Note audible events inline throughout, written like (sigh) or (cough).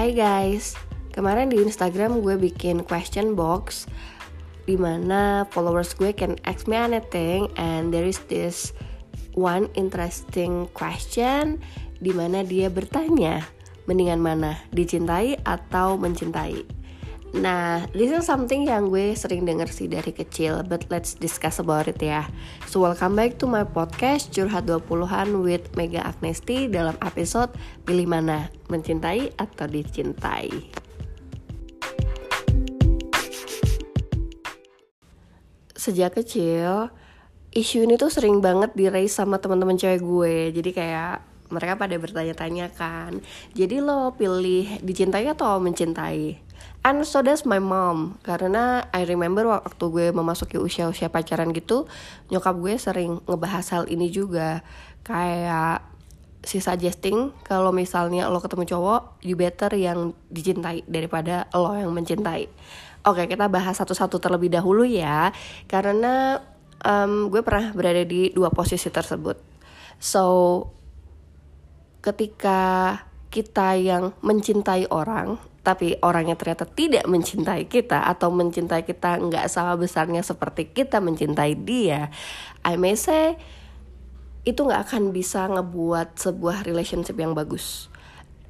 Hai guys, kemarin di Instagram gue bikin question box Di mana followers gue can ask me anything And there is this one interesting question Di mana dia bertanya Mendingan mana, dicintai atau mencintai Nah, this is something yang gue sering denger sih dari kecil, but let's discuss about it ya. So, welcome back to my podcast Curhat 20-an with Mega Agnesti dalam episode Pilih Mana, Mencintai atau Dicintai. Sejak kecil, isu ini tuh sering banget diraih sama teman-teman cewek gue. Jadi kayak mereka pada bertanya-tanya kan. Jadi lo pilih dicintai atau mencintai? And so that's my mom. Karena I remember waktu gue memasuki usia-usia pacaran gitu Nyokap gue sering ngebahas hal ini juga. Kayak si suggesting kalau misalnya lo ketemu cowok You better yang dicintai daripada lo yang mencintai. Oke kita bahas satu-satu terlebih dahulu ya. Karena um, gue pernah berada di dua posisi tersebut. So ketika kita yang mencintai orang tapi orangnya ternyata tidak mencintai kita atau mencintai kita nggak sama besarnya seperti kita mencintai dia, I may say itu nggak akan bisa ngebuat sebuah relationship yang bagus.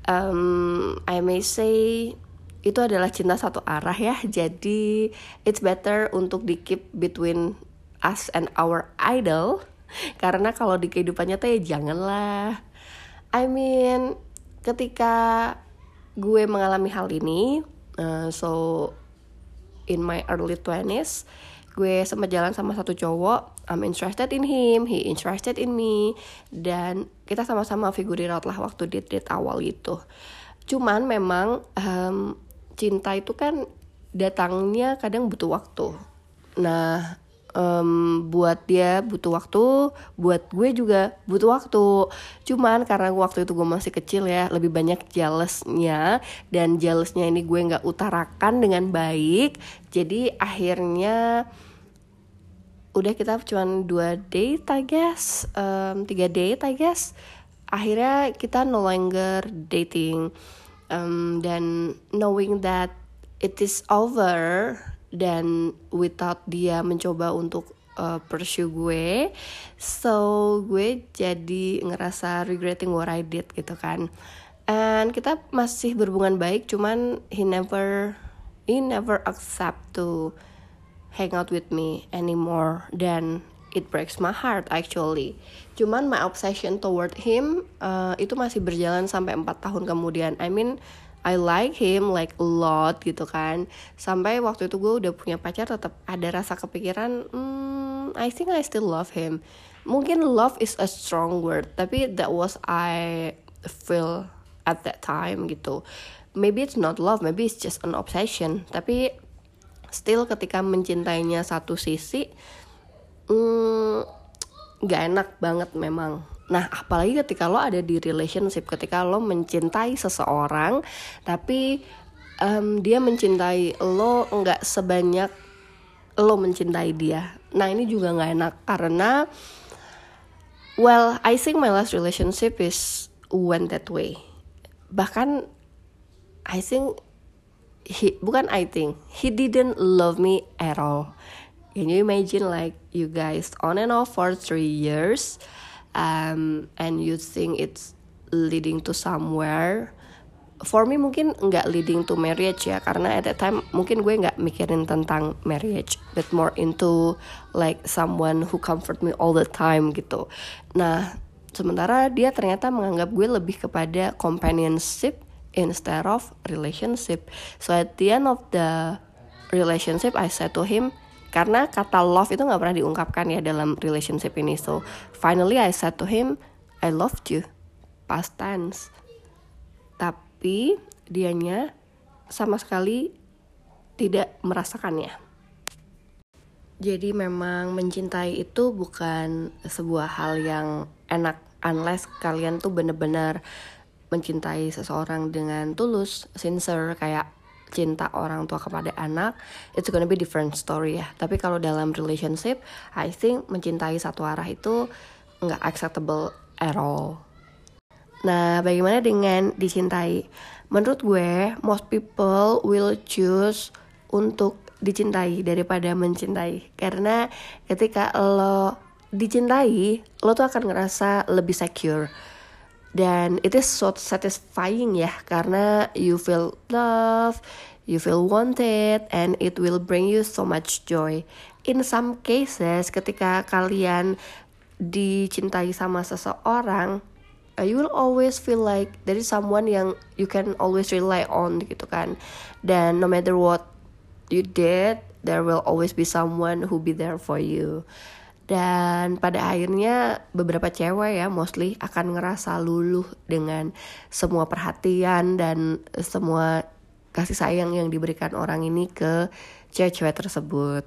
Um, I may say itu adalah cinta satu arah ya, jadi it's better untuk di keep between us and our idol (laughs) karena kalau di kehidupan nyata ya janganlah. I mean ketika gue mengalami hal ini uh, so in my early 20s gue sempat jalan sama satu cowok I'm interested in him he interested in me dan kita sama-sama figurir out lah waktu date date awal itu. Cuman memang um, cinta itu kan datangnya kadang butuh waktu. Nah um, buat dia butuh waktu, buat gue juga butuh waktu. Cuman karena waktu itu gue masih kecil ya, lebih banyak jealousnya dan jealousnya ini gue nggak utarakan dengan baik. Jadi akhirnya udah kita cuman dua date I guess, um, tiga date I guess. Akhirnya kita no longer dating um, dan knowing that it is over dan without dia mencoba untuk uh, pursue gue so gue jadi ngerasa regretting what I did gitu kan. And kita masih berhubungan baik cuman he never he never accept to hang out with me anymore dan it breaks my heart actually. Cuman my obsession toward him uh, itu masih berjalan sampai empat tahun kemudian. I mean I like him like a lot gitu kan. Sampai waktu itu gue udah punya pacar tetap ada rasa kepikiran hmm, I think I still love him. Mungkin love is a strong word tapi that was I feel at that time gitu. Maybe it's not love maybe it's just an obsession tapi still ketika mencintainya satu sisi hmm, nggak enak banget memang Nah, apalagi ketika lo ada di relationship, ketika lo mencintai seseorang, tapi um, dia mencintai lo nggak sebanyak lo mencintai dia. Nah, ini juga nggak enak karena, well, I think my last relationship is went that way. Bahkan, I think he bukan I think he didn't love me at all. Can you imagine like you guys on and off for three years? Um, and you think it's leading to somewhere. For me mungkin nggak leading to marriage ya karena at that time mungkin gue nggak mikirin tentang marriage but more into like someone who comfort me all the time gitu. Nah sementara dia ternyata menganggap gue lebih kepada companionship instead of relationship. So at the end of the relationship I said to him karena kata love itu nggak pernah diungkapkan ya dalam relationship ini. So finally I said to him I loved you. Past tense. Tapi dianya sama sekali tidak merasakannya. Jadi memang mencintai itu bukan sebuah hal yang enak unless kalian tuh bener-bener mencintai seseorang dengan tulus, sincere kayak cinta orang tua kepada anak it's gonna be different story ya. Tapi kalau dalam relationship I think mencintai satu arah itu nggak acceptable at all. Nah bagaimana dengan dicintai? Menurut gue most people will choose untuk dicintai daripada mencintai. Karena ketika lo dicintai lo tuh akan ngerasa lebih secure dan it is so satisfying ya karena you feel love you feel wanted and it will bring you so much joy. In some cases ketika kalian dicintai sama seseorang uh, you will always feel like there is someone yang you can always rely on gitu kan. Dan no matter what you did there will always be someone who be there for you dan pada akhirnya beberapa cewek ya mostly akan ngerasa luluh dengan semua perhatian dan semua kasih sayang yang diberikan orang ini ke cewek-cewek tersebut.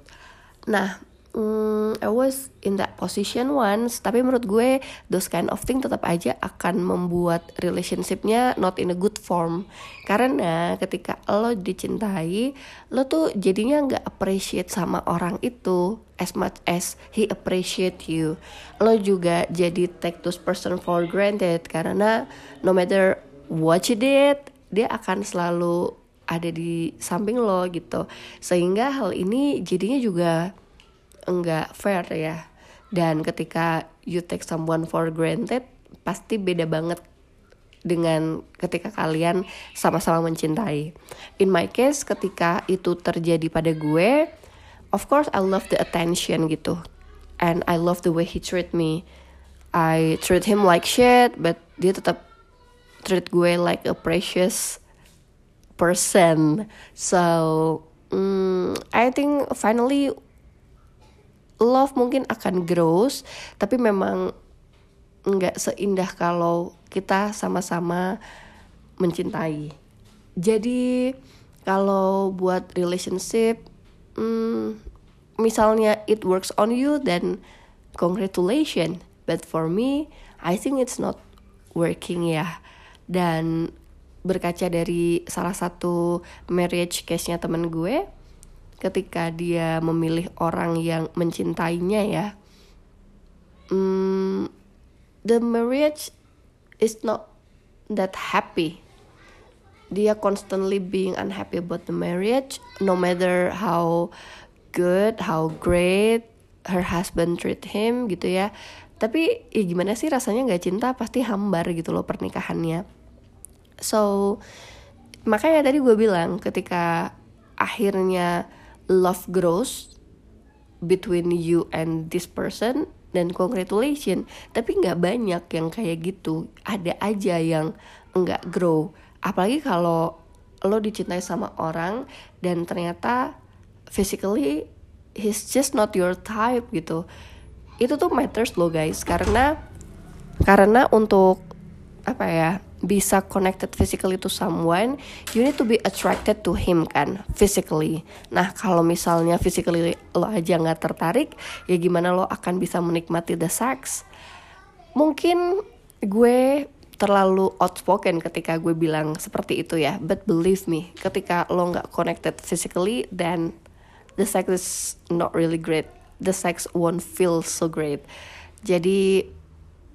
Nah, mm, I was in that position once tapi menurut gue those kind of thing tetap aja akan membuat relationshipnya not in a good form. Karena ketika lo dicintai lo tuh jadinya nggak appreciate sama orang itu as much as he appreciate you. Lo juga jadi take those person for granted karena no matter what you did dia akan selalu ada di samping lo gitu. Sehingga hal ini jadinya juga enggak fair ya dan ketika you take someone for granted pasti beda banget dengan ketika kalian sama-sama mencintai. In my case, ketika itu terjadi pada gue, of course I love the attention gitu, and I love the way he treat me. I treat him like shit, but dia tetap treat gue like a precious person. So, mm, I think finally love mungkin akan grows tapi memang nggak seindah kalau kita sama-sama mencintai. Jadi kalau buat relationship hmm, misalnya it works on you then congratulations but for me I think it's not working ya. Dan berkaca dari salah satu marriage case-nya temen gue ketika dia memilih orang yang mencintainya ya hmm, the marriage is not that happy. Dia constantly being unhappy about the marriage no matter how good how great her husband treat him gitu ya. Tapi ya gimana sih rasanya nggak cinta pasti hambar gitu loh pernikahannya. So makanya tadi gue bilang ketika akhirnya love grows between you and this person dan congratulation. Tapi nggak banyak yang kayak gitu. Ada aja yang nggak grow. Apalagi kalau lo dicintai sama orang dan ternyata physically he's just not your type gitu. Itu tuh matters lo guys. Karena karena untuk apa ya bisa connected physically to someone, you need to be attracted to him kan, physically. Nah kalau misalnya physically lo aja nggak tertarik, ya gimana lo akan bisa menikmati the sex? Mungkin gue terlalu outspoken ketika gue bilang seperti itu ya, but believe me, ketika lo nggak connected physically, then the sex is not really great. The sex won't feel so great. Jadi,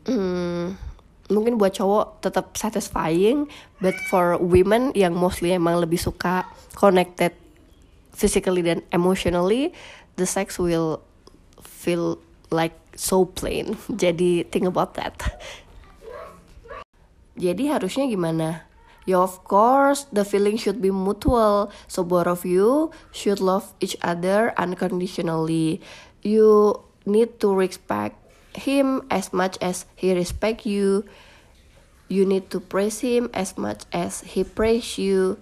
hmm, mungkin buat cowok tetap satisfying but for women yang mostly emang lebih suka connected physically dan emotionally the sex will feel like so plain (laughs) jadi think about that jadi harusnya gimana Ya of course, the feeling should be mutual. So both of you should love each other unconditionally. You need to respect him as much as he respect you. You need to praise him as much as he praise you.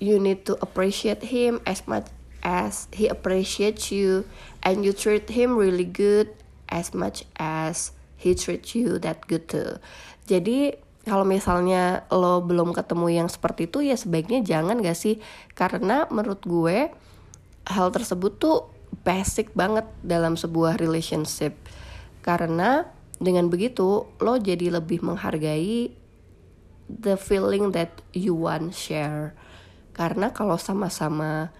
You need to appreciate him as much as he appreciates you and you treat him really good as much as he treats you that good too. Jadi kalau misalnya lo belum ketemu yang seperti itu ya sebaiknya jangan gak sih karena menurut gue hal tersebut tuh basic banget dalam sebuah relationship karena dengan begitu lo jadi lebih menghargai the feeling that you want share. Karena kalau sama-sama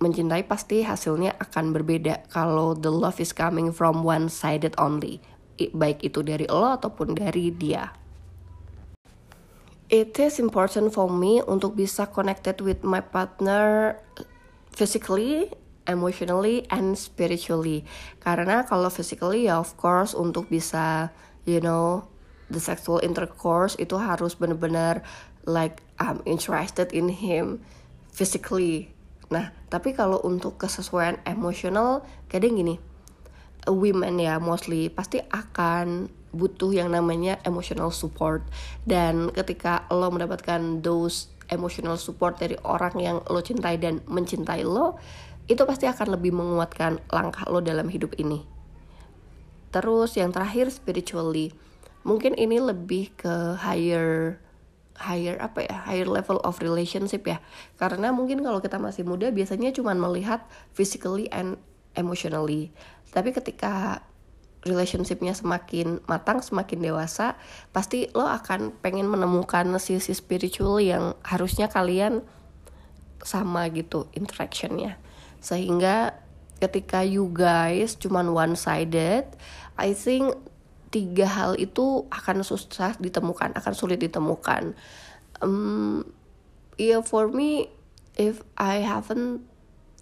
mencintai pasti hasilnya akan berbeda. Kalau the love is coming from one sided only. Baik itu dari lo ataupun dari dia. It is important for me untuk bisa connected with my partner physically emotionally and spiritually. Karena kalau physically ya of course untuk bisa you know the sexual intercourse itu harus benar-benar like I'm interested in him physically. Nah tapi kalau untuk kesesuaian emosional kadang gini women ya mostly pasti akan butuh yang namanya emotional support. Dan ketika lo mendapatkan those emotional support dari orang yang lo cintai dan mencintai lo itu pasti akan lebih menguatkan langkah lo dalam hidup ini. Terus yang terakhir spiritually. Mungkin ini lebih ke higher higher apa ya? Higher level of relationship ya. Karena mungkin kalau kita masih muda biasanya cuma melihat physically and emotionally. Tapi ketika relationshipnya semakin matang, semakin dewasa, pasti lo akan pengen menemukan sisi spiritual yang harusnya kalian sama gitu interactionnya. Sehingga ketika you guys cuman one sided, I think tiga hal itu akan susah ditemukan, akan sulit ditemukan. Um, yeah, for me, if I haven't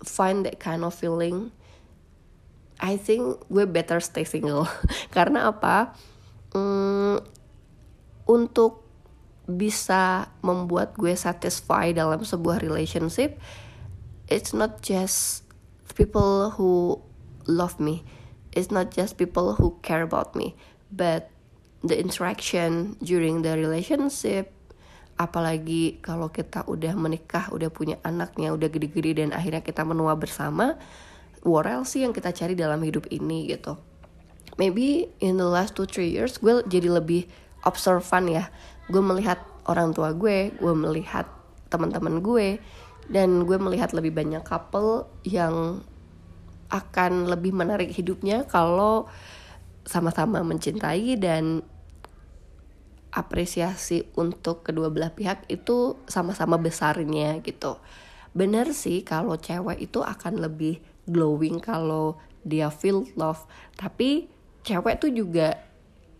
find that kind of feeling, I think gue better stay single (laughs) karena apa mm, untuk bisa membuat gue satisfy dalam sebuah relationship it's not just people who love me. It's not just people who care about me. But the interaction during the relationship apalagi kalau kita udah menikah udah punya anaknya udah gede-gede dan akhirnya kita menua bersama what else sih yang kita cari dalam hidup ini gitu? Maybe in the last two three years gue jadi lebih observan ya. Gue melihat orang tua gue gue melihat teman-teman gue dan gue melihat lebih banyak couple yang akan lebih menarik hidupnya kalau sama-sama mencintai dan apresiasi untuk kedua belah pihak itu sama-sama besarnya gitu. Bener sih kalau cewek itu akan lebih glowing kalau dia feel love tapi cewek tuh juga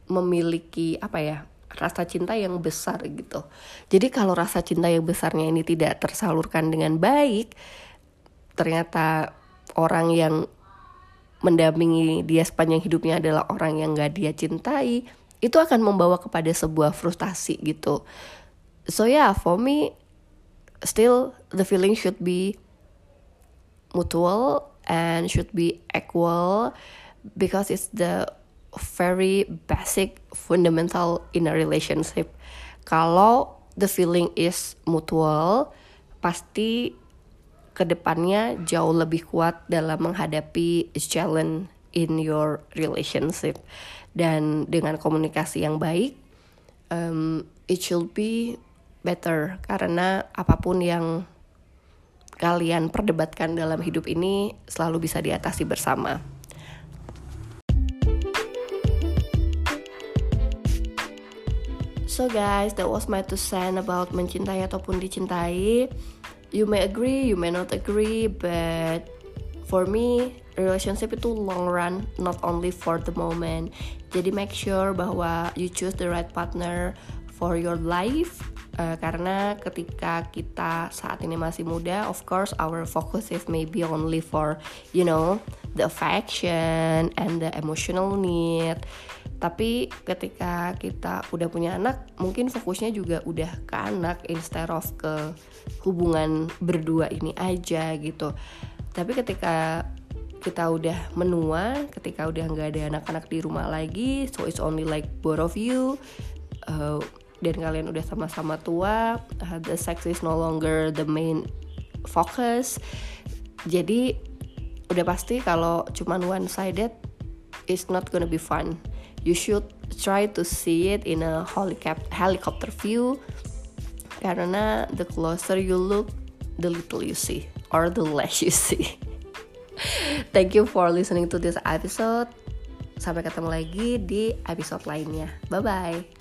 memiliki apa ya rasa cinta yang besar gitu. Jadi kalau rasa cinta yang besarnya ini tidak tersalurkan dengan baik ternyata orang yang mendampingi dia sepanjang hidupnya adalah orang yang gak dia cintai itu akan membawa kepada sebuah frustasi gitu. So yeah for me still the feeling should be mutual and should be equal because it's the very basic fundamental in a relationship. Kalau the feeling is mutual, pasti ke depannya jauh lebih kuat dalam menghadapi challenge in your relationship. Dan dengan komunikasi yang baik, um, it should be better karena apa pun yang kalian perdebatkan dalam hidup ini selalu bisa diatasi bersama. So guys, that was my two cents about mencintai ataupun dicintai. You may agree, you may not agree, but for me, relationship itu long run, not only for the moment. Jadi make sure bahwa you choose the right partner for your life uh, karena ketika kita saat ini masih muda of course our focus is maybe only for you know the affection and the emotional need tapi ketika kita udah punya anak mungkin fokusnya juga udah ke anak instead of ke hubungan berdua ini aja gitu. Tapi ketika kita udah menua ketika udah nggak ada anak-anak di rumah lagi so it's only like both of you uh, dan kalian udah sama-sama tua uh, the sex is no longer the main focus. Jadi udah pasti kalau cuman one sided it's not gonna be fun you should try to see it in a helicopter view. Karena the closer you look the little you see or the less you see. (laughs) Thank you for listening to this episode. Sampai ketemu lagi di episode lainnya. Bye bye